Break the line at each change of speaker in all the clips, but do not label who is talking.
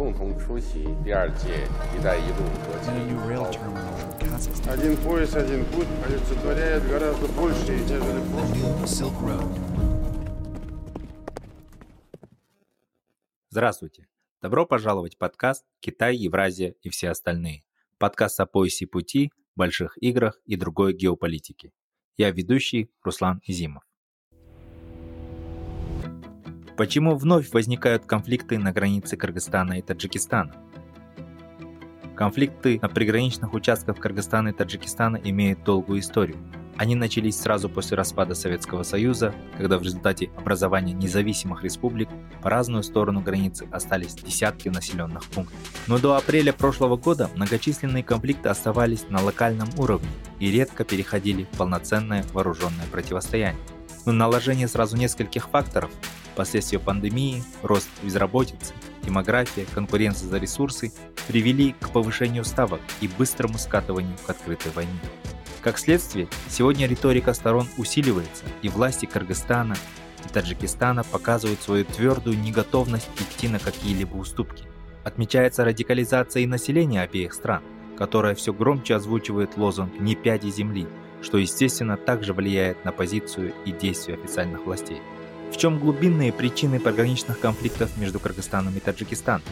共同出席第二届“一带一路”国际
and a new rail terminal in Kazakhstan,
Один пояс, один путь олицетворяет гораздо больше, нежели
the new Silk Road.
Здравствуйте! Добро пожаловать в подкаст «Китай, Евразия и все остальные». Подкаст о поясе пути, больших играх и другой геополитике. Я ведущий Руслан Изимов. Почему вновь возникают конфликты на границе Кыргызстана и Таджикистана? Конфликты на приграничных участках Кыргызстана и Таджикистана имеют долгую историю. Они начались сразу после распада Советского Союза, когда в результате образования независимых республик по разную сторону границы остались десятки населенных пунктов. Но до апреля прошлого года многочисленные конфликты оставались на локальном уровне и редко переходили в полноценное вооруженное противостояние. Но наложение сразу нескольких факторов Последствия пандемии, рост безработицы, демография, конкуренция за ресурсы привели к повышению ставок и быстрому скатыванию к открытой войне. Как следствие, сегодня риторика сторон усиливается, и власти Кыргызстана и Таджикистана показывают свою твердую неготовность идти на какие-либо уступки. Отмечается радикализация и населения обеих стран, которая все громче озвучивает лозунг «Не пяди земли», что, естественно, также влияет на позицию и действия официальных властей. В чем глубинные причины пограничных конфликтов между Кыргызстаном и Таджикистаном?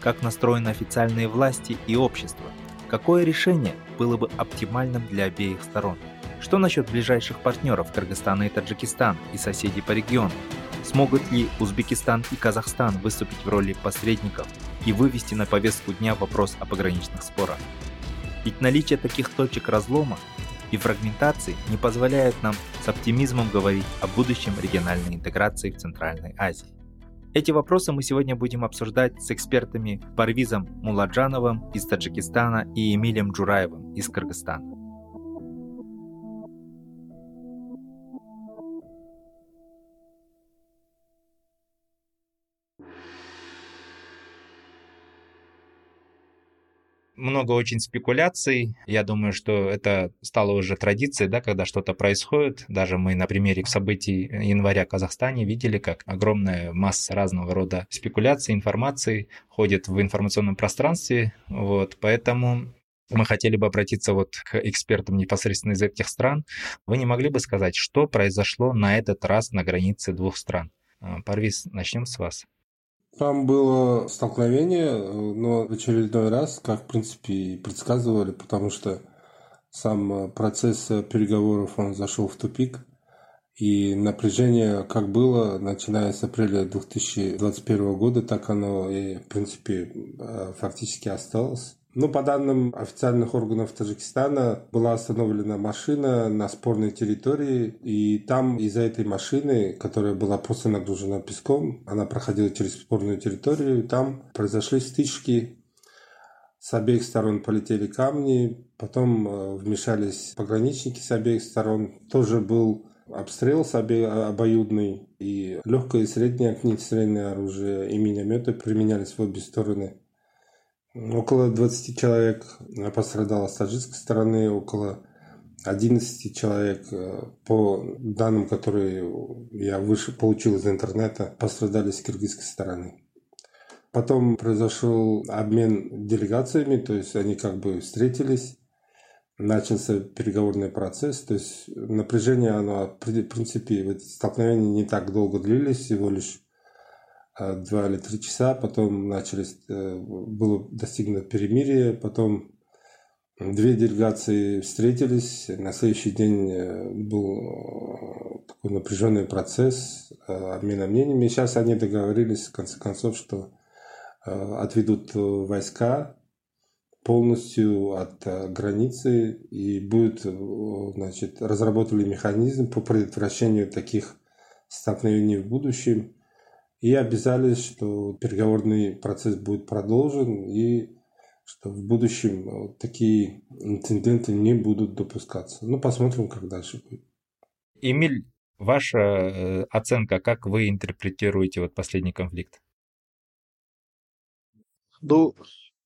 Как настроены официальные власти и общество? Какое решение было бы оптимальным для обеих сторон? Что насчет ближайших партнеров Кыргызстана и Таджикистана и соседей по региону? Смогут ли Узбекистан и Казахстан выступить в роли посредников и вывести на повестку дня вопрос о пограничных спорах? Ведь наличие таких точек разлома и фрагментации не позволяют нам с оптимизмом говорить о будущем региональной интеграции в Центральной Азии. Эти вопросы мы сегодня будем обсуждать с экспертами Парвизом Муладжановым из Таджикистана и Эмилем Джураевым из Кыргызстана. Много очень спекуляций. Я думаю, что это стало уже традицией, да, когда что-то происходит. Даже мы на примере событий января в Казахстане видели, как огромная масса разного рода спекуляций, информации ходит в информационном пространстве. Вот, поэтому мы хотели бы обратиться вот к экспертам непосредственно из этих стран. Вы не могли бы сказать, что произошло на этот раз на границе двух стран? А, Парвиз, начнем с вас.
Там было столкновение, но в очередной раз, как в принципе и предсказывали, потому что сам процесс переговоров он зашел в тупик. И напряжение как было, начиная с апреля 2021 года, так оно и, в принципе, фактически осталось. Ну, по данным официальных органов Таджикистана, была остановлена машина на спорной территории, и там из-за этой машины, которая была просто нагружена песком, она проходила через спорную территорию, и там произошли стычки, с обеих сторон полетели камни, потом э, вмешались пограничники с обеих сторон. Тоже был обстрел с обе... обоюдный, и легкое и среднее огнестрельное оружие и минометы применялись в обе стороны. Около 20 человек пострадало с таджикской стороны, около 11 человек, э, по данным, которые я выше получил из интернета, пострадали с киргизской стороны. Потом произошел обмен делегациями, то есть они как бы встретились, начался переговорный процесс, то есть напряжение, оно, в принципе, столкновения не так долго длились, всего лишь Э, два или три часа, потом начались, э, было достигнуто перемирие, потом две делегации встретились, на следующий день э, был такой напряженный процесс обмена мнениями. Сейчас они договорились, в конце концов, что отведут войска полностью от границы и будет, значит, разработали механизм по предотвращению таких столкновений в будущем и обязались, что переговорный процесс будет продолжен и что в будущем такие инциденты не будут допускаться. Ну, посмотрим, как дальше будет.
Эмиль, ваша э, оценка, как вы интерпретируете вот последний конфликт?
Ну,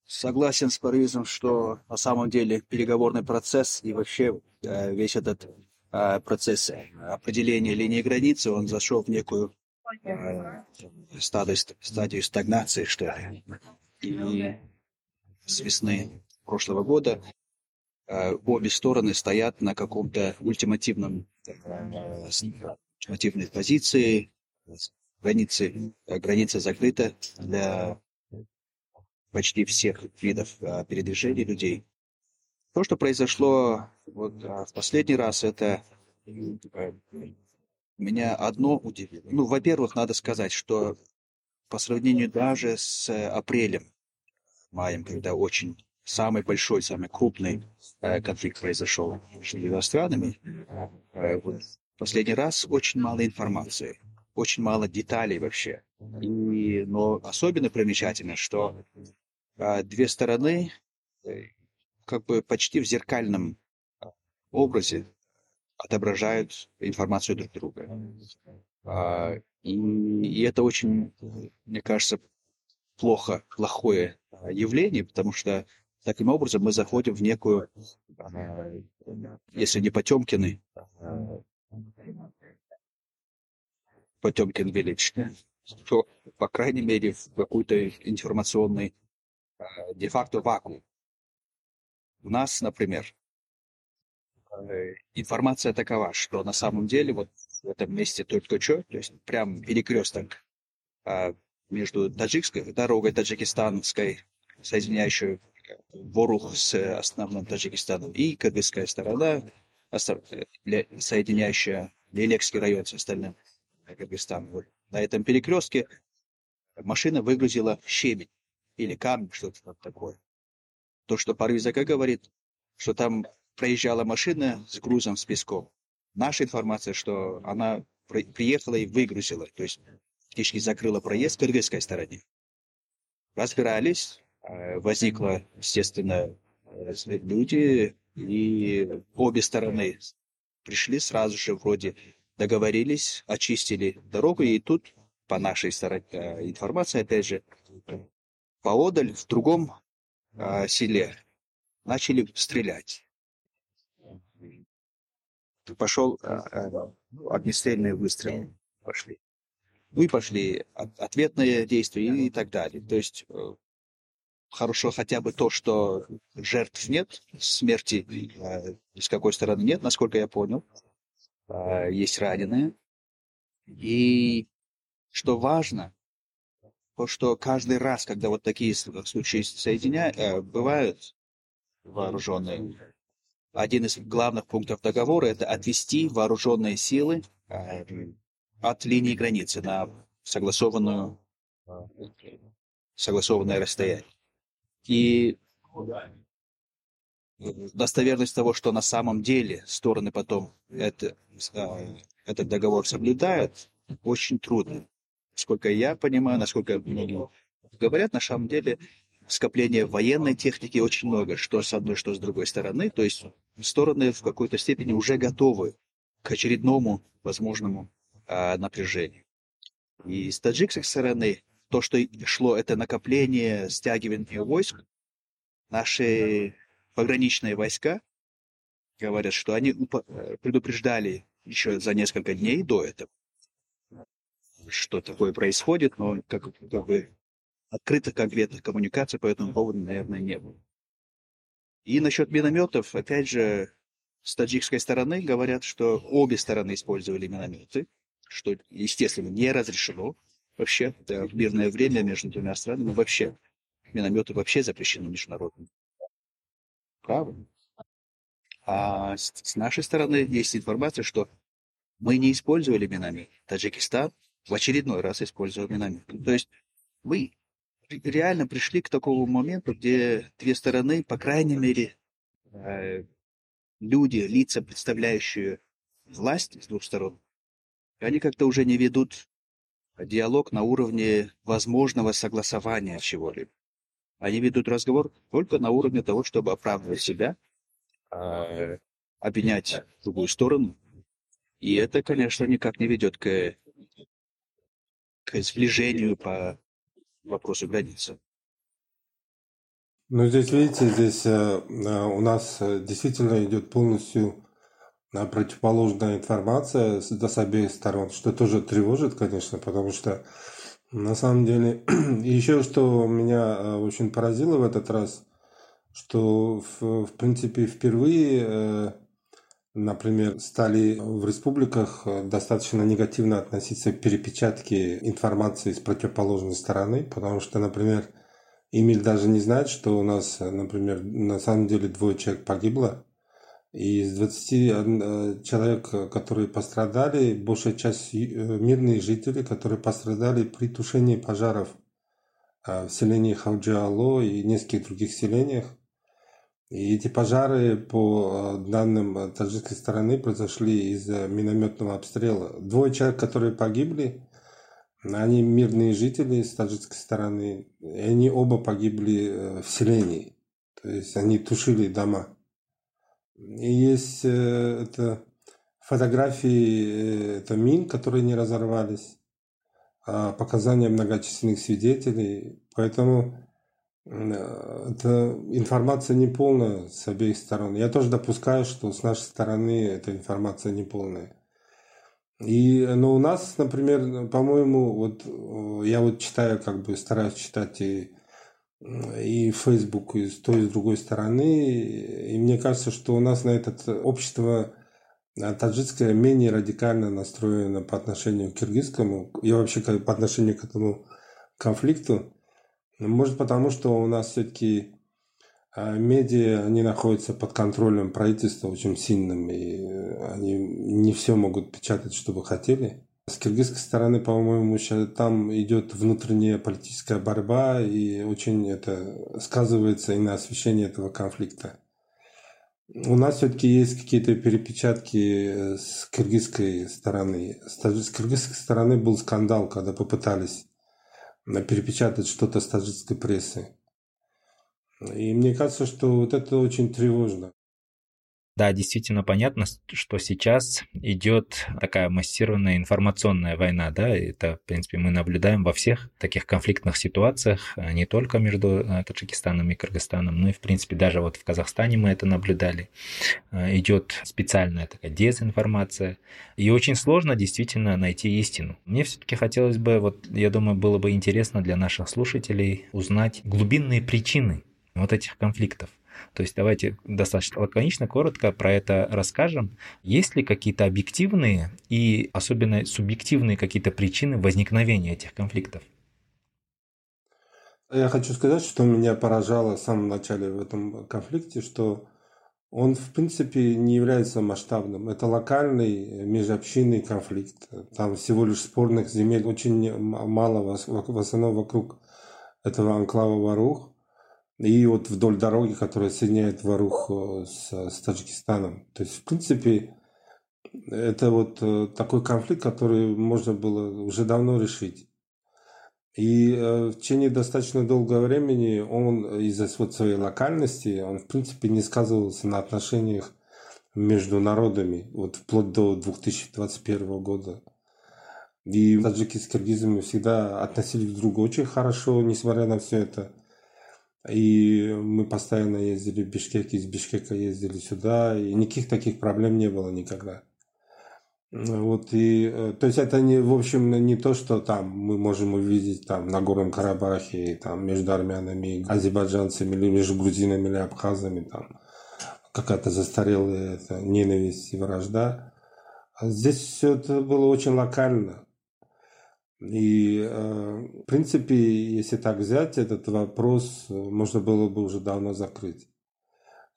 согласен с Парвизом, что на самом деле переговорный процесс и вообще э, весь этот э, процесс определения линии границы, он зашел в некую стадию, стадию стагнации, что ли. И с весны прошлого года э, обе стороны стоят на каком-то ультимативном э, ультимативной позиции. Границы, э, граница закрыта для почти всех видов э, передвижения людей. То, что произошло вот, в последний раз, это э, меня одно удивило. Ну, во-первых, надо сказать, что по сравнению даже с э, апрелем, маем, когда очень самый большой, самый крупный э, конфликт произошел между странами, э, вот, последний раз очень мало информации, очень мало деталей вообще. И, но особенно примечательно, что э, две стороны э, как бы почти в зеркальном э, образе отображают информацию друг друга. А, И, и это очень, мне кажется, плохо, плохое а, явление, потому что таким образом мы заходим в некую, а, если не Потемкины, Потемкин Village, то, по крайней мере, в какой-то информационный де-факто вакуум. У нас, например, информация такова, что на самом деле вот в этом месте только что, то есть прям перекресток а, между таджикской дорогой таджикистанской, соединяющей Ворух с основным Таджикистаном, и кыргызская сторона, э, соединяющая Лелекский район с остальным Кыргызстаном. Вот на этом перекрестке машина выгрузила щебень или камень, что-то такое. То, что Парвизака говорит, что там проезжала машина с грузом, с песком. Наша информация, что она при- приехала и выгрузила, то есть фактически закрыла проезд кыргызской стороне. Разбирались, э, возникло, естественно, э, люди, и обе стороны пришли сразу же, вроде договорились, очистили дорогу, и тут, по нашей стороне, э, информации, опять же, поодаль, в другом э, селе, начали стрелять. Пошел э, э, ну, огнестрельные выстрелы пошли. Ну и пошли от- ответные действия и, так далее. То есть э, хорошо хотя бы то, что жертв нет, смерти э, с какой стороны нет, насколько я понял. Э, Есть раненые. И что важно, то, что каждый раз, когда вот такие случаи соединя... э, бывают вооруженные, один из главных пунктов договора – это отвести вооруженные силы э, от линии границы на согласованную, согласованное расстояние. И достоверность того, что на самом деле стороны потом это, э, этот договор соблюдают, очень трудно. Насколько я понимаю, насколько многие говорят, на самом деле скопления военной техники очень много, что с одной, что с другой стороны. То есть стороны в какой-то степени уже готовы к очередному возможному а, напряжению. И с таджикской стороны то, что шло, это накопление, стягивание войск. Наши пограничные войска говорят, что они э, предупреждали еще за несколько дней до этого, что такое происходит, но как, как бы открытых конкретных коммуникаций по этому поводу, наверное, не было. И насчет минометов, опять же, с таджикской стороны говорят, что обе стороны использовали минометы, что, естественно, не разрешено вообще да, в мирное время между двумя странами вообще. Минометы вообще запрещены международным правом. А с, с нашей стороны есть информация, что мы не использовали миномет. Таджикистан в очередной раз использовал миномет. То есть мы реально пришли к такому моменту, где две стороны, по крайней мере, э, люди, лица, представляющие власть с двух сторон, они как-то уже не ведут диалог на уровне возможного согласования чего-либо. Они ведут разговор только на уровне того, чтобы оправдывать себя, э, обвинять другую сторону. И это, конечно, никак не ведет к, к сближению по вопросу границы.
Ну, здесь, видите, здесь э, э, у нас э, действительно идет полностью э, противоположная информация с, да, с обеих сторон, что тоже тревожит, конечно, потому что На самом деле, еще что меня очень поразило в этот раз, что в, в принципе впервые, например, стали в республиках э, достаточно негативно относиться к перепечатке информации с противоположной стороны, потому что, например, Эмиль даже не знает, что у нас, например, на самом деле двое человек погибло, и из 20 э, человек, которые пострадали, большая часть э, мирные жители, которые пострадали при тушении пожаров э, в селении Хауджиало и нескольких других селениях. И эти пожары, по данным таджикской стороны, произошли из-за минометного обстрела. Двое человек, которые погибли, они мирные жители с таджикской стороны, и они оба погибли в селении. То есть они тушили дома. И есть э, это фотографии э, это мин, которые не разорвались, а показания многочисленных свидетелей. Поэтому э, это информация неполная с обеих сторон. Я тоже допускаю, что с нашей стороны эта информация неполная. И, но у нас, например, по-моему, вот я вот читаю, как бы стараюсь читать и и Facebook и с той и с другой стороны. И мне кажется, что у нас на это общество а, таджикское менее радикально настроено по отношению к киргизскому и вообще по отношению к этому конфликту. Может потому, что у нас все-таки а, медиа, они находятся под контролем правительства очень сильным, и они не все могут печатать, что вы хотели. С киргизской стороны, по-моему, там идет внутренняя политическая борьба, и очень это сказывается и на освещении этого конфликта. У нас все-таки есть какие-то перепечатки с киргизской стороны. С киргизской стороны был скандал, когда попытались перепечатать что-то с таджикской прессы. И мне кажется, что вот это очень тревожно.
Да, действительно понятно, что сейчас идет такая массированная информационная война, да, это, в принципе, мы наблюдаем во всех таких конфликтных ситуациях, а не только между э, Таджикистаном и Кыргызстаном, но и, в принципе, даже вот в Казахстане мы это наблюдали. Э, идет специальная такая дезинформация, и очень сложно действительно найти истину. Мне все-таки хотелось бы, вот, я думаю, было бы интересно для наших слушателей узнать глубинные причины вот этих конфликтов. То есть давайте достаточно лаконично, коротко про это расскажем. Есть ли какие-то объективные и особенно субъективные какие-то причины возникновения этих конфликтов?
Я хочу сказать, что меня поражало в самом начале в этом конфликте, что он, в принципе, не является масштабным. Это локальный межобщинный конфликт. Там всего лишь спорных земель очень мало, в основном вокруг этого анклава Варух. И вот вдоль дороги, которая соединяет Варух э, с, с Таджикистаном. То есть, в принципе, это вот э, такой конфликт, который можно было уже давно решить. И э, в течение достаточно долгого времени он из-за вот своей локальности, он в принципе не сказывался на отношениях между народами, вот вплоть до 2021 года. И таджики с киргизами всегда относились друг к другу очень хорошо, несмотря на все это. И мы постоянно ездили в Бишкек, из Бишкека ездили сюда, и никаких таких проблем не было никогда. Вот и, э, то есть это не, в общем, не то, что там мы можем увидеть там на Горном Карабахе, там между армянами, азербайджанцами, или между грузинами или абхазами, там какая-то застарелая это, ненависть и вражда. А здесь все это было очень локально. И, э, в принципе, если так взять, этот вопрос можно было бы уже давно закрыть.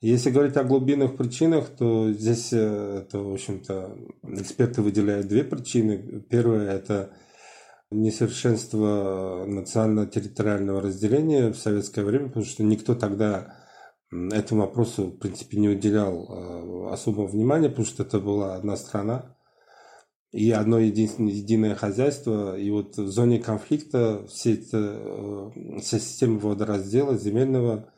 Если говорить о глубинных причинах, то здесь э, это, в общем-то, эксперты выделяют две причины. Первое – это несовершенство национально-территориального разделения в советское время, потому что никто тогда этому вопросу, в принципе, не уделял э, особого внимания, потому что это была одна страна и одно единственное единое хозяйство. И вот в зоне конфликта все это, э, вся система водораздела, земельного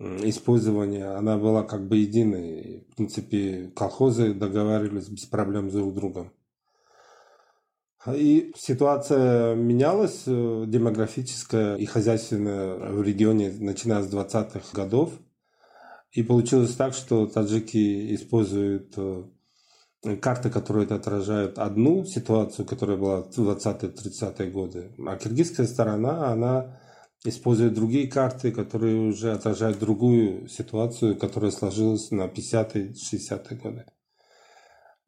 использования, она была как бы единой. В принципе, колхозы договаривались без проблем друг с другом. И ситуация менялась, э, демографическая и хозяйственная в регионе, начиная с 20-х годов. И получилось так, что таджики используют э, карты, которые это отражают одну ситуацию, которая была в 20-30-е годы, а киргизская сторона, она использует другие карты, которые уже отражают другую ситуацию, которая сложилась на 50-е, 60-е годы.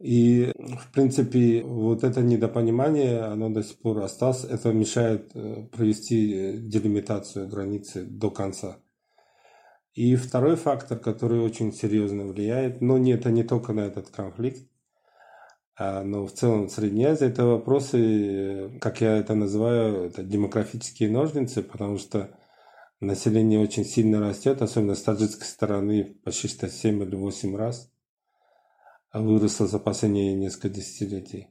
И, в принципе, вот это недопонимание, оно до сих пор осталось. Это мешает э, провести э, делимитацию границы до конца. И второй фактор, который очень серьезно влияет, но не, это не только на этот конфликт, но в целом в Средней Азии это вопросы, как я это называю, это демографические ножницы, потому что население очень сильно растет, особенно с таджикской стороны почти что 7 или 8 раз выросла за последние несколько десятилетий.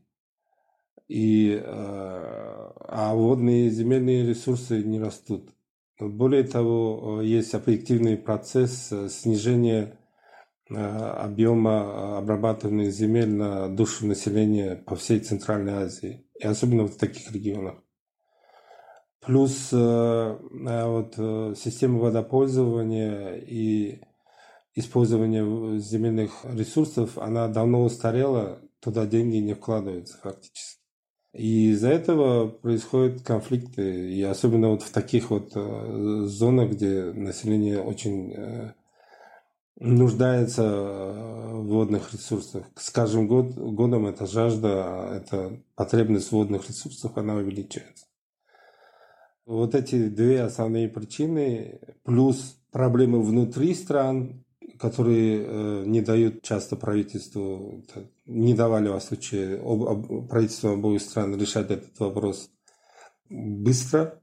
И, э, а водные земельные ресурсы не растут. Более того, есть объективный процесс э, снижения э, объема обрабатываемых земель на душу населения по всей Центральной Азии, и особенно в таких регионах. Плюс вот, система водопользования и использование земельных ресурсов, она давно устарела, туда деньги не вкладываются фактически. И из-за этого происходят конфликты, и особенно вот в таких вот э, зонах, где население очень э, нуждается э, в водных ресурсах. С каждым год, годом эта жажда, эта потребность в водных ресурсах, она увеличивается. Вот эти две основные причины, плюс проблемы внутри стран, которые э, не дают часто правительству, не давали во случае об, об, правительству обоих стран решать этот вопрос быстро,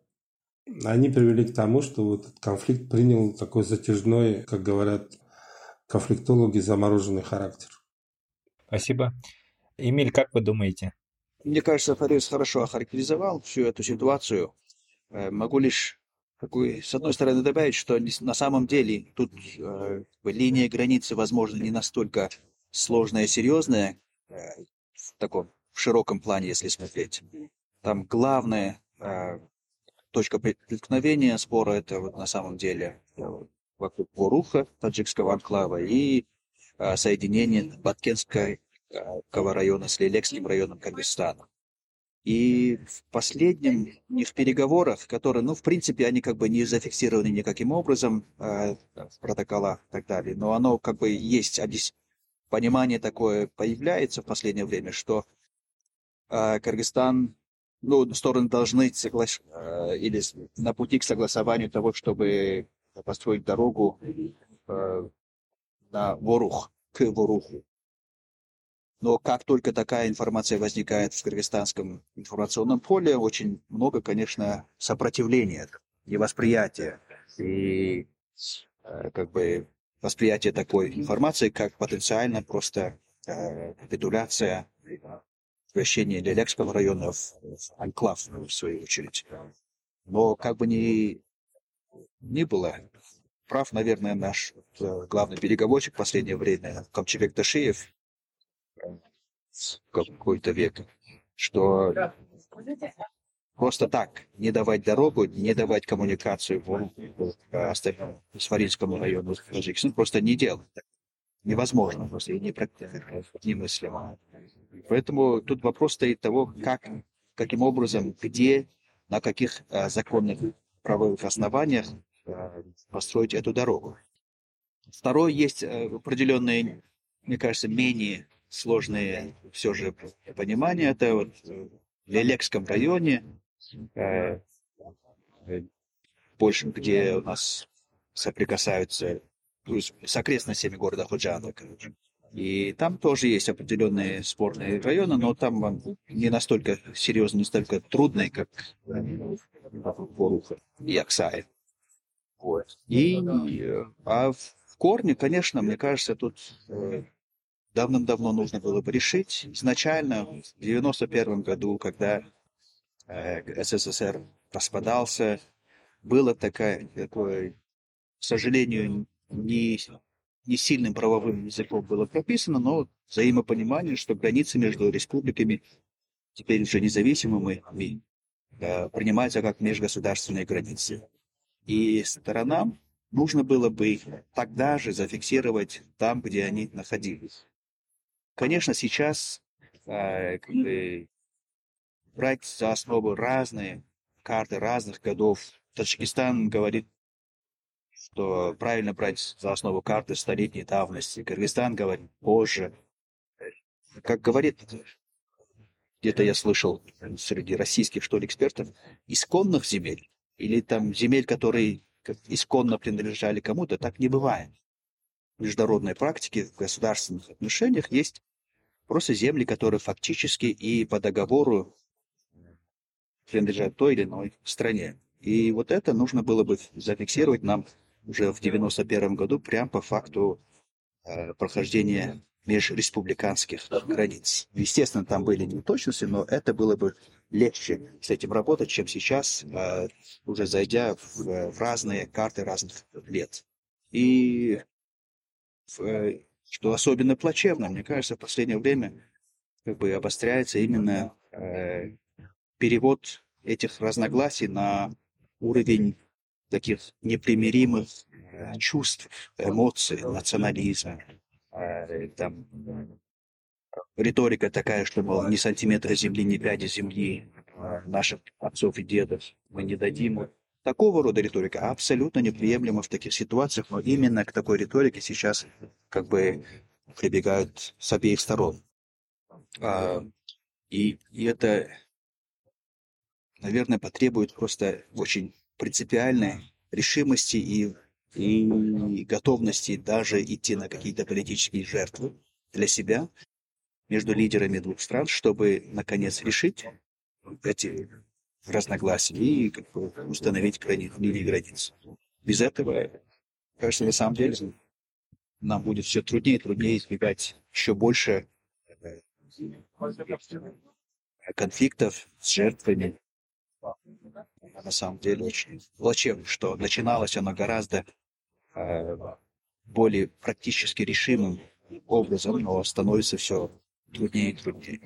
они привели к тому, что вот этот конфликт принял такой затяжной, как говорят конфликтологи, замороженный характер.
Спасибо. Эмиль, как вы думаете?
Мне кажется, Фарис хорошо охарактеризовал всю эту ситуацию. Э, могу лишь такой, с одной стороны, добавить, что на самом деле тут э, линия границы, возможно, не настолько сложная и серьезная э, в таком в широком плане, если смотреть. Там главная э, точка преткновения спора это вот на самом деле э, вокруг Боруха, таджикского анклава, и э, соединение Баткенского э, района с Лилекским районом Кыргызстана. И в последнем, не в переговорах, которые, ну, в принципе, они как бы не зафиксированы никаким образом э, в протоколах и так далее, но оно как бы есть, понимание такое появляется в последнее время, что э, Кыргызстан, ну, стороны должны соглаш... э, или на пути к согласованию того, чтобы построить дорогу э, на Ворух, к Воруху. Но как только такая информация возникает в кыргызстанском информационном поле, очень много, конечно, сопротивления, невосприятия и э, как бы восприятие такой информации как потенциально просто э, капитуляция превращение Лелякского района в, в анклав, в свою очередь. Но как бы ни, ни было, прав, наверное, наш э, главный переговорщик в последнее время, Камчебек Ташиев, какой-то век, что просто так не давать дорогу, не давать коммуникацию в, в Сваринскому району Таджикистана просто не делать. Невозможно, просто и не немыслимо. Поэтому тут вопрос стоит того, как, каким образом, где, на каких законных правовых основаниях построить эту дорогу. Второе, есть а, определенные, мне кажется, менее сложные все же понимания. Это вот в Лелекском районе, э, больше, где у нас соприкасаются ну, с окрестностями города Худжана. И там тоже есть определенные спорные районы, но там не настолько серьезные, не настолько трудные, как Боруха и Аксай. Вот. И, а в корне, конечно, мне кажется, тут э, давным-давно нужно было бы решить. Изначально, в 1991 году, когда э, СССР распадался, было такое, такое к сожалению, не, не сильным правовым языком было прописано, но взаимопонимание, что границы между республиками, теперь уже независимыми, э, принимаются как межгосударственные границы. И сторонам нужно было бы тогда же зафиксировать там, где они находились. конечно, сейчас э, бы, брать за основу разные карты разных годов. Таджикистан говорит, что правильно брать за основу карты столетней давности. Кыргызстан говорит позже. Как говорит, где-то я слышал среди российских, что ли, экспертов, исконных земель или там земель, которые исконно принадлежали кому-то, так не бывает. В международной практике, в государственных отношениях есть просто земли, которые фактически и по договору принадлежат той или иной стране. И вот это нужно было бы зафиксировать нам уже в 91 году, прямо по факту э, прохождения межреспубликанских границ. Естественно, там были неточности, но это было бы легче с этим работать, чем сейчас, э, уже зайдя в, разные карты разных лет. И э, что особенно плачевно, мне кажется, в последнее время как бы обостряется именно э, перевод этих разногласий на уровень таких непримиримых э, чувств, эмоций, национализма. Там, риторика такая, что, мол, ни сантиметра земли, ни пяди земли наших отцов и дедов мы не дадим. Такого рода риторика абсолютно неприемлема в таких ситуациях, но именно к такой риторике сейчас как бы прибегают с обеих сторон. А, и, и это наверное, потребует просто очень принципиальной решимости и, и готовности даже идти на какие-то политические жертвы для себя между лидерами двух стран, чтобы, наконец, решить эти разногласия и как бы, установить грани, линии границ. Без этого, кажется, на самом деле нам будет все труднее и труднее избегать еще больше э, конфликтов с жертвами на самом деле очень плачевно, что начиналось оно гораздо э, более практически решимым образом, но становится все труднее и труднее.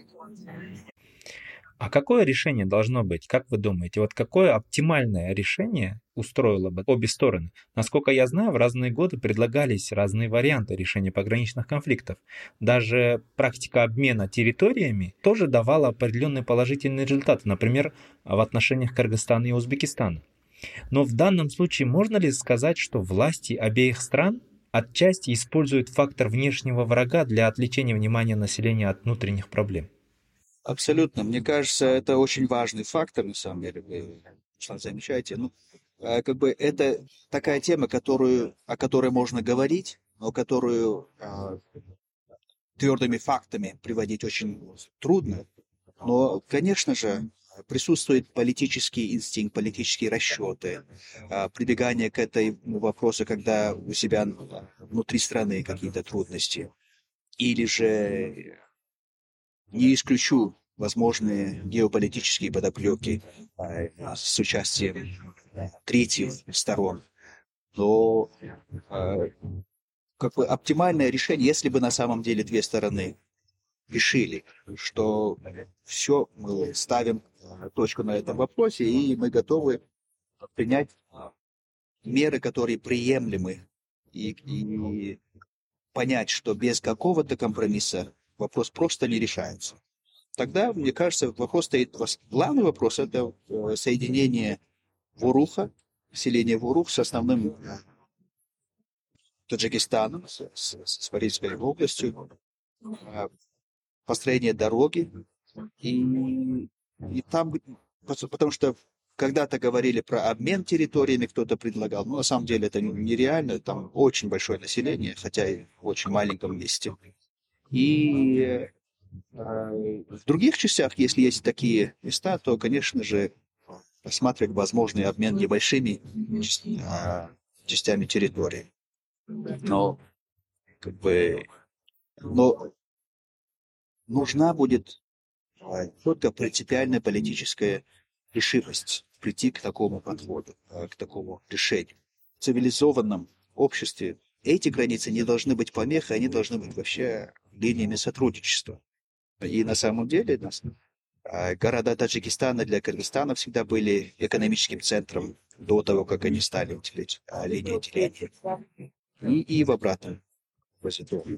А какое решение должно быть, как вы думаете? Вот какое оптимальное решение устроило бы обе стороны? Насколько я знаю, в разные годы предлагались разные варианты решения пограничных конфликтов. Даже практика обмена территориями тоже давала определенные положительные результаты, например, в отношениях Кыргызстана и Узбекистана. Но в данном случае можно ли сказать, что власти обеих стран отчасти используют фактор внешнего врага для отвлечения внимания населения от внутренних проблем?
Абсолютно. Мне кажется, это очень важный фактор, на самом деле. Вы замечаете. Ну, а, как бы это такая тема, которую, о которой можно говорить, но которую а, твердыми фактами приводить очень трудно. Но, конечно же, присутствует политический инстинкт, политические расчеты, а, прибегание к этому вопросу, когда у себя внутри страны какие-то трудности. Или же не исключу возможные геополитические подоплеки а, с участием третьих сторон. Но а, как бы оптимальное решение, если бы на самом деле две стороны решили, что все, мы ставим точку на этом вопросе, и мы готовы принять меры, которые приемлемы, и, и понять, что без какого-то компромисса вопрос просто не решается. Тогда, мне кажется, вопрос стоит, главный вопрос – это э, соединение Вуруха, селение Вурух с основным э, Таджикистаном, с, с, с Марийской областью, построение дороги. И, и там, потому что когда-то говорили про обмен территориями, кто-то предлагал, но на самом деле это нереально, там очень большое население, хотя и в очень маленьком месте. И э, в других частях, если есть такие места, то, конечно же, рассматривать возможный обмен небольшими а, частями территории. Но как бы, но нужна будет а, только принципиальная политическая решимость прийти к такому подходу, а, к такому решению. В цивилизованном обществе эти границы не должны быть помехой, они должны быть вообще линиями сотрудничества. И на самом деле а, города Таджикистана для Кыргызстана всегда были экономическим центром до того, как они стали линией деления. И, и в обратном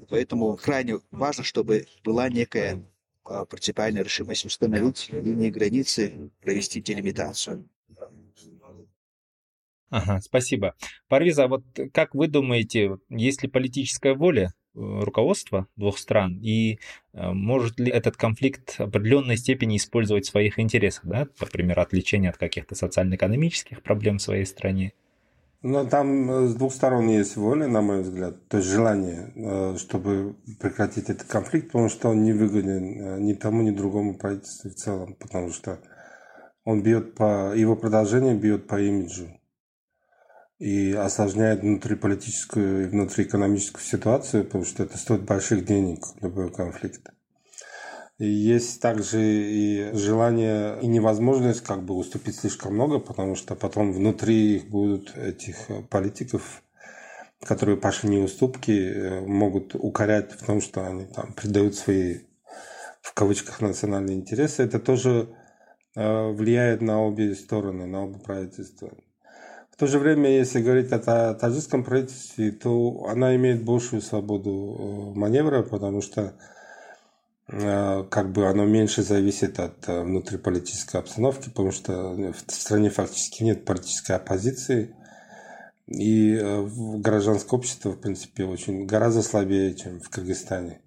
Поэтому крайне важно, чтобы была некая а, принципиальная решимость установить линии границы, провести делимитацию.
Ага, спасибо. Парвиза, вот как вы думаете, есть ли политическая воля э, руководства двух стран, и э, может ли этот конфликт в определенной степени использовать в своих интересах, да? например, отвлечение от каких-то социально-экономических проблем в своей стране?
Ну, там э, с двух сторон есть воля, на мой взгляд, то есть желание, чтобы прекратить этот конфликт, потому что он не выгоден ни тому, ни другому правительству в целом, потому что он бьет по, его продолжение бьет по имиджу и осложняет внутриполитическую и внутриэкономическую ситуацию, потому что это стоит больших денег, любой конфликт. Есть также и желание и невозможность как бы уступить слишком много, потому что потом внутри их будут этих политиков, которые пошли не уступки, э, могут укорять в том, что они там предают свои в кавычках национальные интересы. Это тоже э, влияет на обе стороны, на оба правительства. В то же время, если говорить о таджикском правительстве, то она имеет большую свободу э, маневра, потому что э, как бы оно меньше зависит от э, внутриполитической обстановки, потому что в стране фактически нет политической оппозиции. И гражданское общество, в принципе, очень гораздо слабее, чем в Кыргызстане.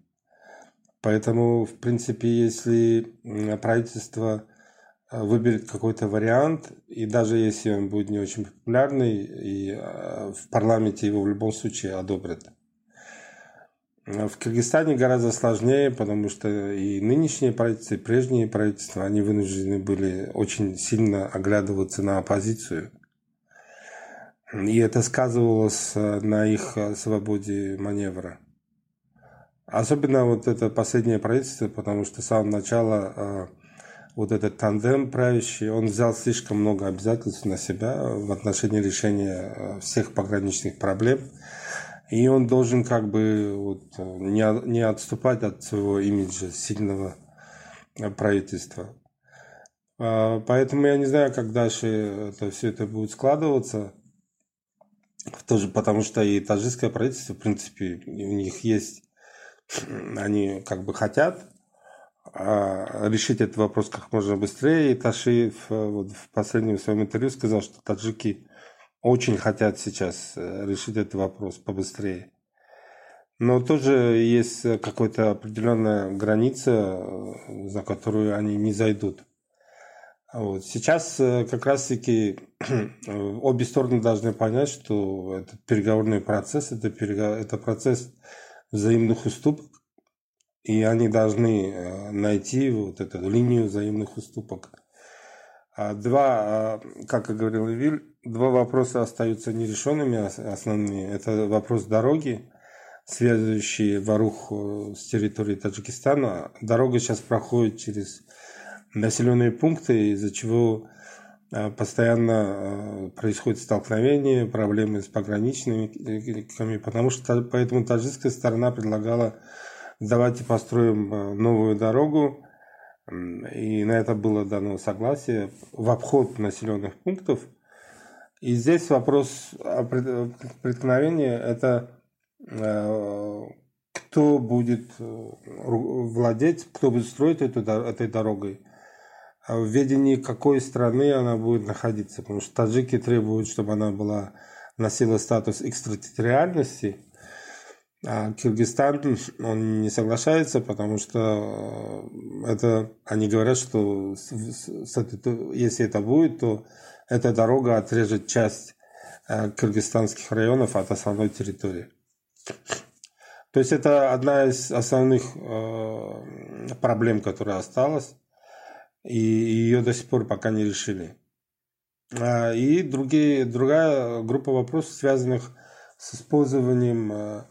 Поэтому, в принципе, если правительство Э, выберет какой-то вариант, и даже если он будет не очень популярный, и э, в парламенте его в любом случае одобрят. Э, в Кыргызстане гораздо сложнее, потому что и нынешние правительства, и прежние правительства, они вынуждены были очень сильно оглядываться на оппозицию. И это сказывалось на их свободе маневра. Особенно вот это последнее правительство, потому что с самого начала вот этот тандем правящий, он взял слишком много обязательств на себя в отношении решения э, всех пограничных проблем. И он должен как бы вот, не, не отступать от своего имиджа сильного э, правительства. А, поэтому я не знаю, как дальше это, все это будет складываться. Тоже потому что и таджикское правительство, в принципе, у них есть, они как бы хотят а, решить этот вопрос как можно быстрее. И Ташиев э, вот в последнем своем интервью сказал, что таджики очень хотят сейчас э, решить этот вопрос побыстрее. Но тоже есть какая-то определенная граница, э, за которую они не зайдут. Вот. Сейчас как раз-таки обе стороны должны понять, что этот переговорный процесс это, переговор... это процесс взаимных уступок, и они должны э, найти вот эту линию взаимных уступок. А два, а, как и говорил Виль, два вопроса остаются нерешенными основные. Это вопрос дороги, связывающий Варух э, с территорией Таджикистана. Дорога сейчас проходит через населенные пункты, из-за чего э, постоянно происходит столкновение, проблемы с пограничными, потому что поэтому таджикская сторона предлагала давайте построим новую дорогу. И на это было дано согласие в обход населенных пунктов. И здесь вопрос преткновения – это э, кто будет э, владеть, кто будет строить эту, этой дорогой, а в ведении какой страны она будет находиться. Потому что таджики требуют, чтобы она была носила статус экстратерриtoriальности, а Киргизстан, он не соглашается, потому что э, это, они говорят, что с, с, если это будет, то эта дорога отрежет часть э, кыргызстанских районов от основной территории. То есть это одна из основных э, проблем, которая осталась, и ее до сих пор пока не решили. А, и другие, другая группа вопросов, связанных с использованием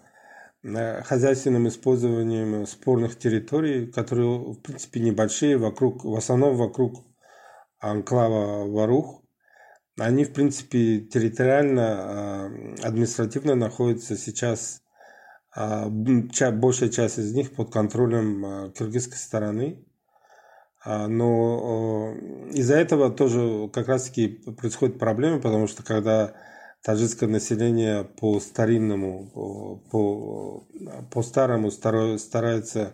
хозяйственным использованием спорных территорий, которые, в принципе, небольшие, вокруг, в основном вокруг анклава Варух. Они, в принципе, территориально, а, административно находятся сейчас, а, большая часть из них под контролем а, киргизской стороны. Но из-за этого тоже как раз-таки происходят проблемы, потому что когда таджикское население по старинному, по, по старому старается,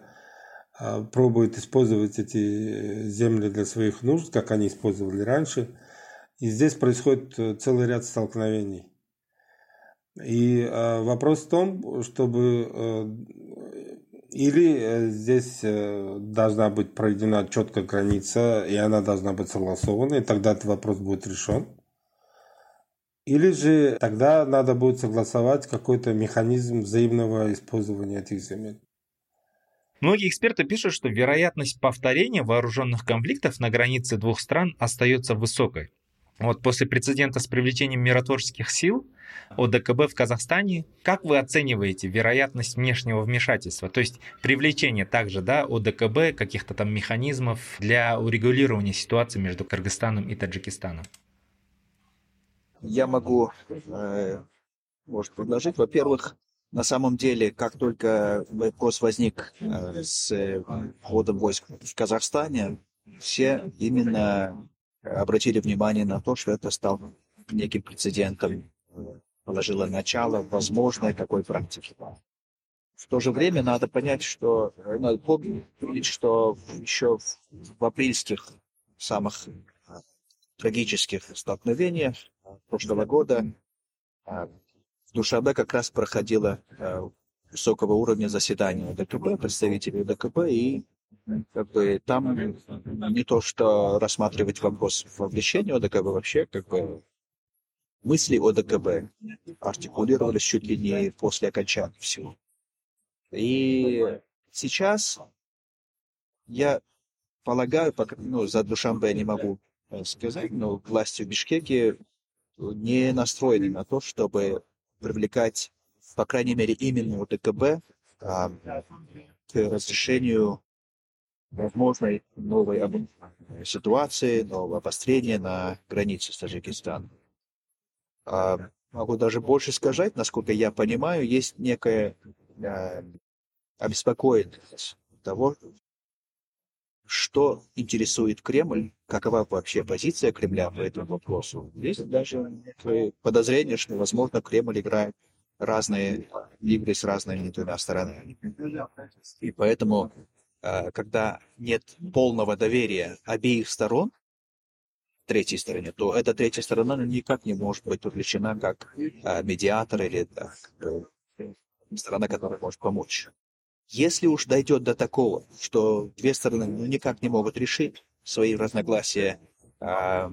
а, пробует использовать эти земли для своих нужд, как они использовали раньше. И здесь происходит целый ряд столкновений. И э, вопрос в том, чтобы э, или э, здесь э, должна быть проведена четкая граница, и она должна быть согласована, и тогда этот вопрос будет решен. Или же тогда надо будет согласовать какой-то механизм взаимного использования этих земель.
Многие эксперты пишут, что вероятность повторения вооруженных конфликтов на границе двух стран остается высокой. Вот после прецедента с привлечением миротворческих сил ОДКБ в Казахстане, как вы оцениваете вероятность внешнего вмешательства? То есть привлечение также да, ОДКБ, каких-то там механизмов для урегулирования ситуации между Кыргызстаном и Таджикистаном?
Я могу, э, может, предложить. Во-первых, на самом деле, как только вопрос возник э, с входом войск в Казахстане, все именно обратили внимание на то, что это стало неким прецедентом, положило начало возможной такой практике. В то же время надо понять, что надо помнить, что еще в апрельских самых трагических столкновениях прошлого года а, в Душабе как раз проходило а, высокого уровня заседания ДКБ, представителей ДКБ, и как бы там не то, что рассматривать вопрос вовлечения ОДКБ вообще, как бы мысли ОДКБ артикулировались чуть ли не после окончания всего. И сейчас я полагаю, ну, за Душанбе я не могу э, сказать, но власти в Бишкеке не настроены на то, чтобы привлекать, по крайней мере, именно ОДКБ а, к разрешению возможной новой ситуации, нового обострения на границе с Таджикистаном. А, могу даже больше сказать, насколько я понимаю, есть некая а, обеспокоенность того, что интересует Кремль, какова вообще позиция Кремля по этому вопросу. Есть даже подозрение, что, возможно, Кремль играет разные игры с разными двумя сторонами. И поэтому Э, когда нет полного доверия обеих сторон, третьей стороне, то эта третья сторона никак не может быть привлечена как э, медиатор или как сторона, которая может помочь. Если уж дойдет до такого, что две стороны ну, никак не могут решить свои разногласия э,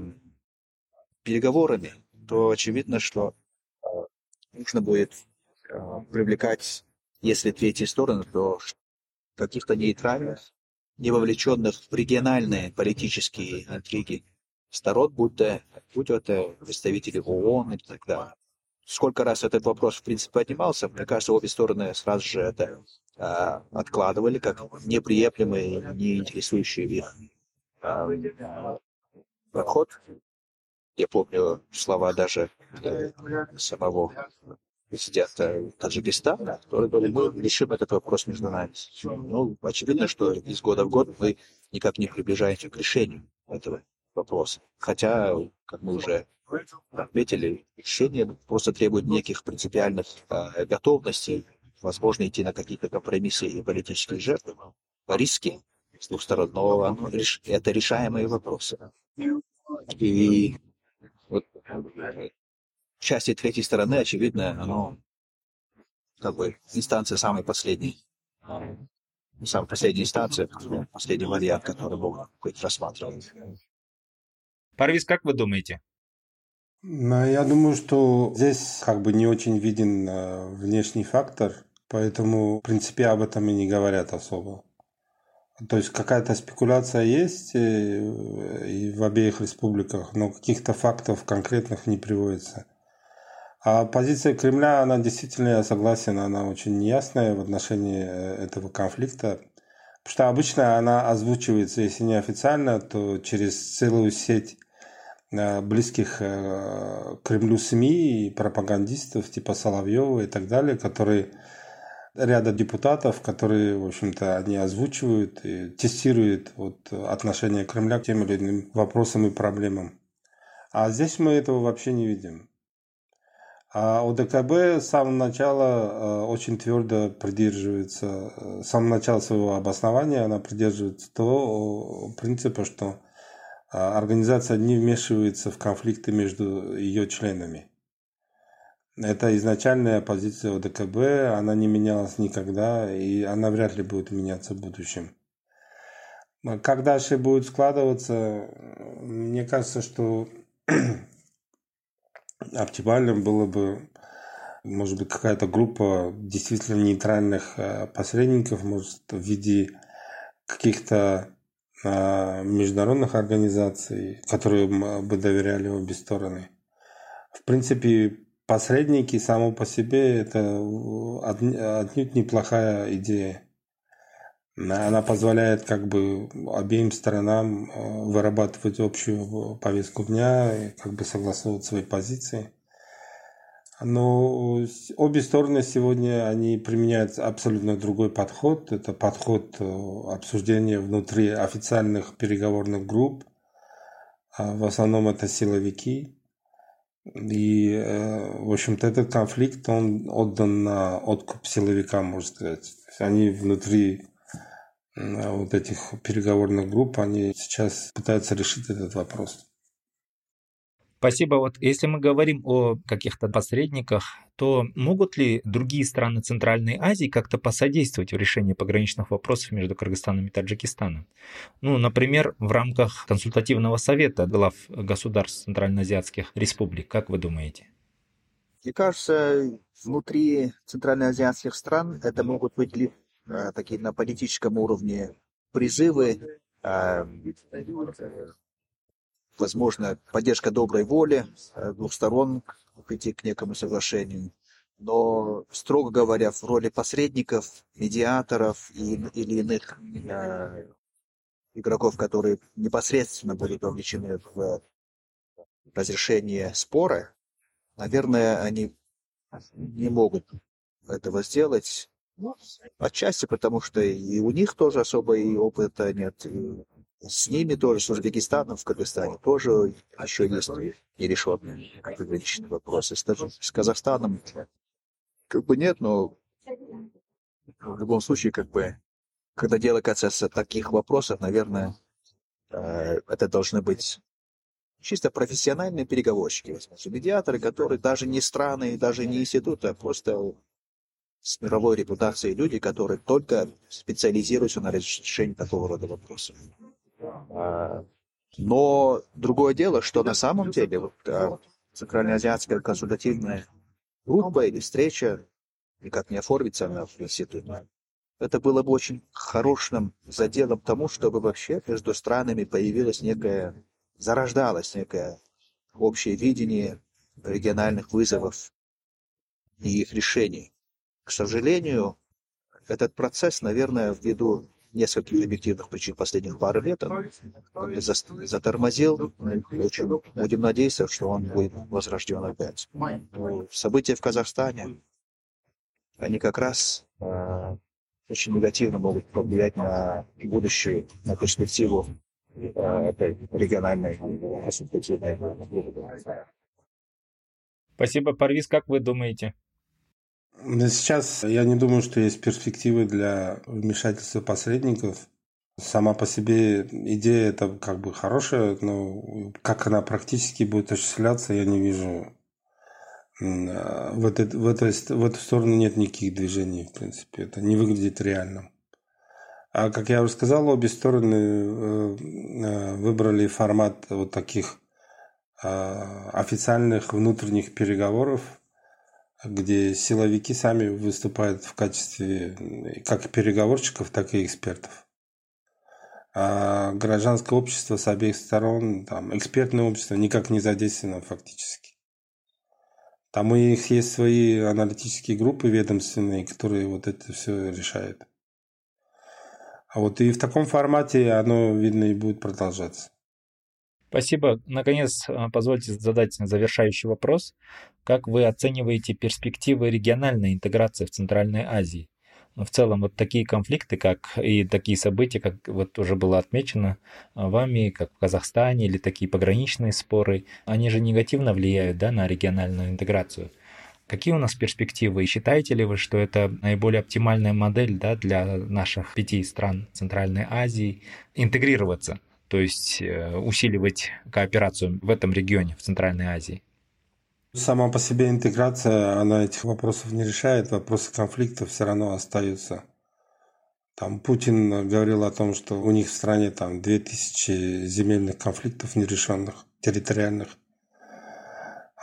переговорами, то очевидно, что э, нужно будет э, привлекать, если третьи стороны, то каких-то нейтральных, не вовлеченных в региональные политические интриги сторон, будто будь это представители ООН и так далее. Сколько раз этот вопрос, в принципе, поднимался, мне кажется, обе стороны сразу же это а, откладывали как неприемлемый, не интересующий их а, подход. Я помню слова даже э, самого президента Таджикистана, который говорит, мы решим этот вопрос между нами. Ну, очевидно, что из года в год мы никак не приближаемся к решению этого вопроса. Хотя, как мы уже отметили, решение просто требует неких принципиальных э, готовностей, возможно, идти на какие-то компромиссы и политические жертвы, риски с двух сторон, но это решаемые вопросы. И вот части третьей стороны, очевидно, оно как бы инстанция самой последней. Самая последняя инстанция, последний вариант, который мог быть рассматриван.
Парвиз, как вы думаете?
Ну, я думаю, что здесь как бы не очень виден э, внешний фактор, поэтому, в принципе, об этом и не говорят особо. То есть какая-то спекуляция есть э, и в обеих республиках, но каких-то фактов конкретных не приводится. А позиция Кремля, она действительно, я согласен, она очень неясная в отношении э, этого конфликта. Потому что обычно она озвучивается, если не официально, то через целую сеть э, близких э, Кремлю СМИ и пропагандистов типа Соловьева и так далее, которые ряда депутатов, которые, в общем-то, они озвучивают и тестируют вот отношение Кремля к тем или иным вопросам и проблемам. А здесь мы этого вообще не видим. А ОДКБ с самого начала очень твердо придерживается, с самого начала своего обоснования она придерживается того принципа, что организация не вмешивается в конфликты между ее членами. Это изначальная позиция ОДКБ, она не менялась никогда, и она вряд ли будет меняться в будущем. Как дальше будет складываться, мне кажется, что оптимальным было бы, может быть, какая-то группа действительно нейтральных э, посредников, может, в виде каких-то э, международных организаций, которые бы доверяли обе стороны. В принципе, посредники само по себе это отнюдь неплохая идея. Она позволяет как бы обеим сторонам э, вырабатывать общую повестку дня и как бы согласовывать свои позиции. Но обе стороны сегодня они применяют абсолютно другой подход. Это подход э, обсуждения внутри официальных переговорных групп. А в основном это силовики. И, э, в общем-то, этот конфликт, он отдан на откуп силовикам, можно сказать. Они внутри э, вот этих переговорных групп, они сейчас пытаются решить этот вопрос.
Спасибо. Вот если мы говорим о каких-то посредниках, то могут ли другие страны Центральной Азии как-то посодействовать в решении пограничных вопросов между Кыргызстаном и Таджикистаном? Ну, например, в рамках консультативного совета глав государств Центральноазиатских республик. Как вы думаете?
Мне кажется, внутри центральноазиатских стран это могут быть лишь э, такие на политическом уровне призывы э, возможно, поддержка доброй воли э, двух сторон прийти к некому соглашению. Но, строго говоря, в роли посредников, медиаторов и, или иных э, игроков, которые непосредственно будут вовлечены в разрешение спора, наверное, они не могут этого сделать. Отчасти потому, что и у них тоже особо и опыта нет, и с ними тоже, с Узбекистаном в Кыргызстане тоже еще есть нерешенные пограничные вопросы. С, с Казахстаном как бы нет, но в любом случае, как бы, когда дело касается таких вопросов, наверное, э, это должны быть чисто профессиональные переговорщики, медиаторы, которые даже не страны, даже не институты, а просто с мировой репутацией люди, которые только специализируются на решении такого рода вопросов. А, но другое дело, что на самом деле вот, а, Центральноазиатская консультативная группа или встреча никак не оформится она в институт. Это было бы очень хорошим заделом тому, чтобы вообще между странами появилось некое, зарождалось некое общее видение региональных вызовов и их решений. К сожалению, этот процесс, наверное, ввиду нескольких объективных причин последних пару лет он затормозил. Очень будем надеяться, что он будет возрожден опять. События в Казахстане, они как раз э, очень негативно могут повлиять на будущую, на перспективу э, этой региональной консультативной
Спасибо, Парвиз. Как вы думаете?
Сейчас я не думаю, что есть перспективы для вмешательства посредников. Сама по себе идея это как бы хорошая, но как она практически будет осуществляться, я не вижу. В, этой, в, этой, в эту сторону нет никаких движений, в принципе. Это не выглядит реальным. А как я уже сказал, обе стороны э, э, выбрали формат вот таких э, официальных внутренних переговоров, где силовики сами выступают в качестве как переговорщиков, так и экспертов. А гражданское общество с обеих сторон, там, экспертное общество никак не задействовано фактически. Там у них есть свои аналитические группы ведомственные, которые вот это все решают. А вот и в таком формате оно, видно, и будет продолжаться.
Спасибо. Наконец, а, позвольте задать завершающий вопрос. Как вы оцениваете перспективы региональной интеграции в Центральной Азии? Ну, в целом, вот такие конфликты, как и такие события, как вот уже было отмечено а, вами, как в Казахстане, или такие пограничные споры, они же негативно влияют да, на региональную интеграцию. Какие у нас перспективы? И считаете ли вы, что это наиболее оптимальная модель да, для наших пяти стран Центральной Азии интегрироваться, то есть э, усиливать кооперацию в этом регионе, в Центральной Азии?
Сама по себе интеграция, она этих вопросов не решает, вопросы конфликтов все равно остаются. Там Путин говорил о том, что у них в стране там 2000 земельных конфликтов нерешенных, территориальных.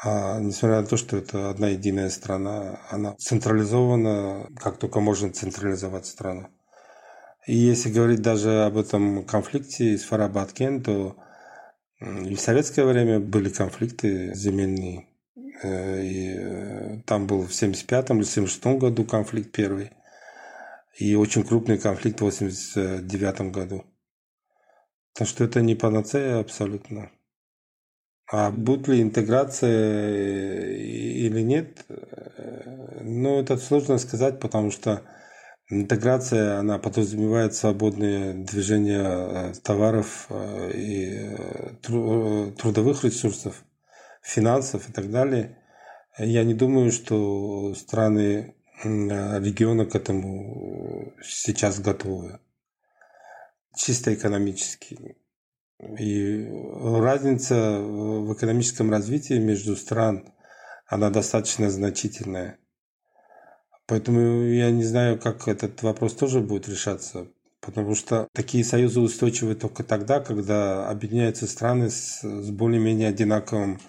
А несмотря на то, что это одна единая страна, она централизована, как только можно централизовать страну. И если говорить даже об этом конфликте с Фарабаткен, то и в советское время были конфликты земельные. Э, и э, там был в 75-м или 76-м году конфликт первый – и очень крупный конфликт в 1989 году. Так что это не панацея абсолютно. А будет ли интеграция э, или нет, ну, это сложно сказать, потому что интеграция, она подразумевает свободное движение э, товаров и трудовых ресурсов, финансов и так далее. Я не думаю, что страны региона к этому сейчас готовы. Чисто экономически. И разница в экономическом развитии между стран, она достаточно значительная. Поэтому я не знаю, как этот вопрос тоже будет решаться. Потому что такие союзы устойчивы только тогда, когда объединяются страны с, с более-менее одинаковым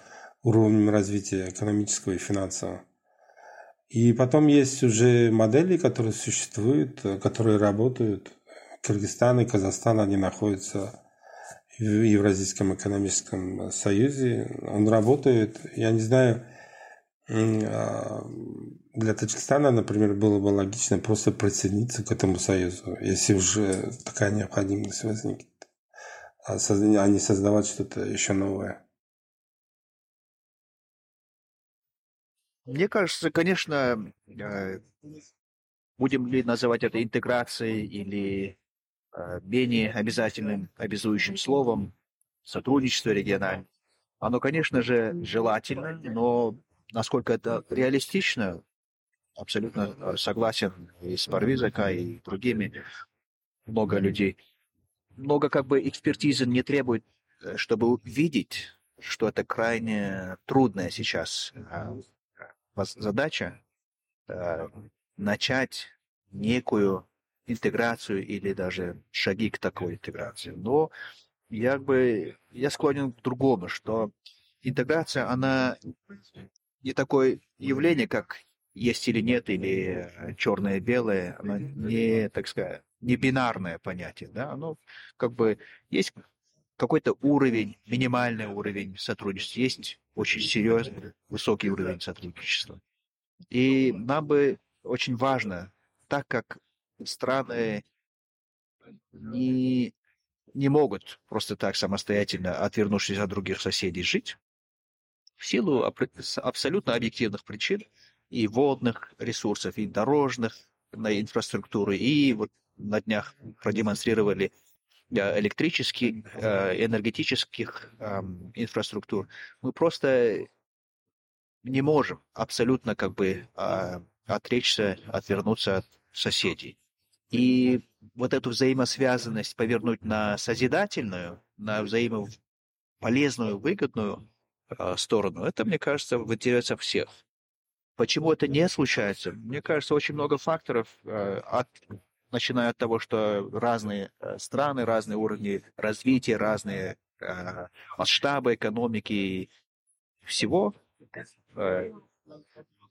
уровнем развития экономического и финансового. И потом есть уже модели, которые существуют, которые работают. Кыргызстан и Казахстан, они находятся в Евразийском экономическом союзе. Он работает. Я не знаю, для Таджикистана, например, было бы логично просто присоединиться к этому союзу, если уже такая необходимость возникнет, а не создавать что-то еще новое.
Мне кажется, конечно, э, будем ли называть это интеграцией или э, менее обязательным, обязующим словом, сотрудничество региональное, оно, конечно же, желательно, но насколько это реалистично, абсолютно э, согласен и с Парвизака, и другими, много людей. Много как бы экспертизы не требует, чтобы увидеть, что это крайне трудная сейчас задача э, начать некую интеграцию или даже шаги к такой интеграции. Но я бы я склонен к другому, что интеграция, она не такое явление, как есть или нет, или черное и белое, оно не, так сказать, не бинарное понятие, да, оно как бы есть какой-то уровень, минимальный уровень сотрудничества, есть очень серьезный, высокий уровень сотрудничества. И нам бы очень важно, так как страны не, не могут просто так самостоятельно, отвернувшись от других соседей, жить, в силу абсолютно объективных причин, и водных ресурсов, и дорожных, на инфраструктуру, и вот на днях продемонстрировали Э, электрических, э, энергетических инфраструктур. Мы просто не можем абсолютно как бы а, отречься, отвернуться от соседей. И вот эту взаимосвязанность повернуть на созидательную, на взаимополезную, выгодную э, сторону, это, мне кажется, в интересах всех. Почему это не случается? Мне кажется, очень много факторов от начиная от того, что разные э, страны, разные уровни развития, разные э, масштабы экономики всего, э,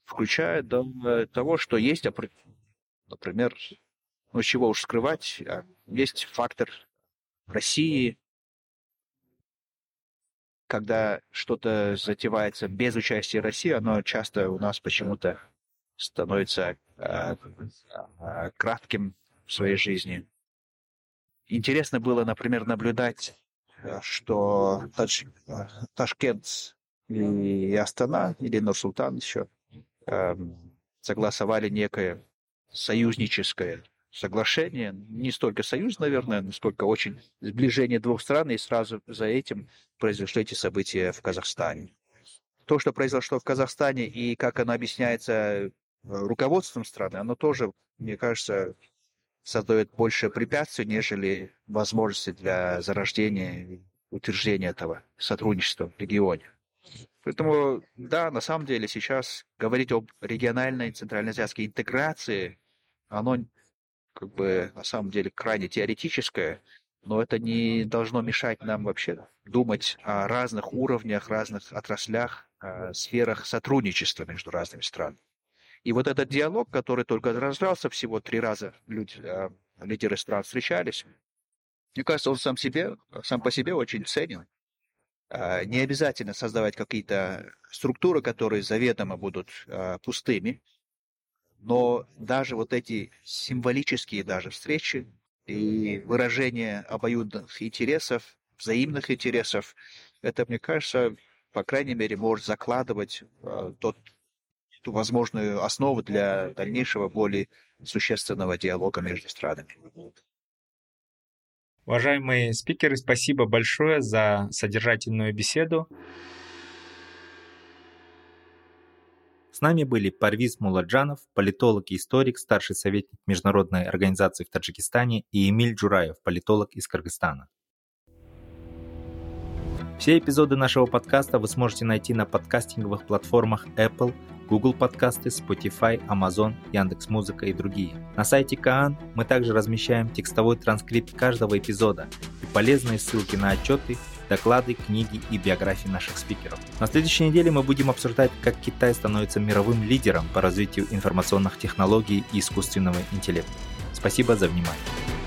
включая до того, что есть, например, ну чего уж скрывать, а, есть фактор России, когда что-то затевается без участия России, оно часто у нас почему-то становится э, э, кратким в своей жизни. Интересно было, например, наблюдать, э, что Таш... Э, Ташкент и Астана, или Нур-Султан еще, эм, согласовали некое союзническое соглашение, не столько союз, наверное, сколько очень сближение двух стран, и сразу за этим произошли эти события в Казахстане. то, что произошло в Казахстане и как оно объясняется э, руководством страны, оно тоже, мне кажется, создает больше препятствий, нежели возможности для зарождения утверждения этого сотрудничества в регионе. Поэтому, да, на самом деле сейчас говорить об региональной центральноазиатской интеграции, оно как бы на самом деле крайне теоретическое, но это не должно мешать нам вообще думать о разных уровнях, разных отраслях, сферах сотрудничества между разными странами. И вот этот диалог, который только разражался всего три раза, люди, э, лидеры стран встречались, мне кажется, он сам, себе, сам по себе очень ценен. Э, не обязательно создавать какие-то структуры, которые заведомо будут э, пустыми, но даже вот эти символические даже встречи и выражение обоюдных интересов, взаимных интересов, это, мне кажется, по крайней мере, может закладывать тот ту возможную основу для дальнейшего более существенного диалога между странами.
Уважаемые спикеры, спасибо большое за содержательную беседу. С нами были Парвиз Муладжанов, политолог и историк, старший советник Международной организации в Таджикистане, и Эмиль Джураев, политолог из Кыргызстана. Все эпизоды нашего подкаста вы сможете найти на подкастинговых платформах Apple, Google подкасты, Spotify, Amazon, Яндекс.Музыка и другие. На сайте Каан мы также размещаем текстовой транскрипт каждого эпизода и полезные ссылки на отчеты, доклады, книги и биографии наших спикеров. На следующей неделе мы будем обсуждать, как Китай становится мировым лидером по развитию информационных технологий и искусственного интеллекта. Спасибо за внимание.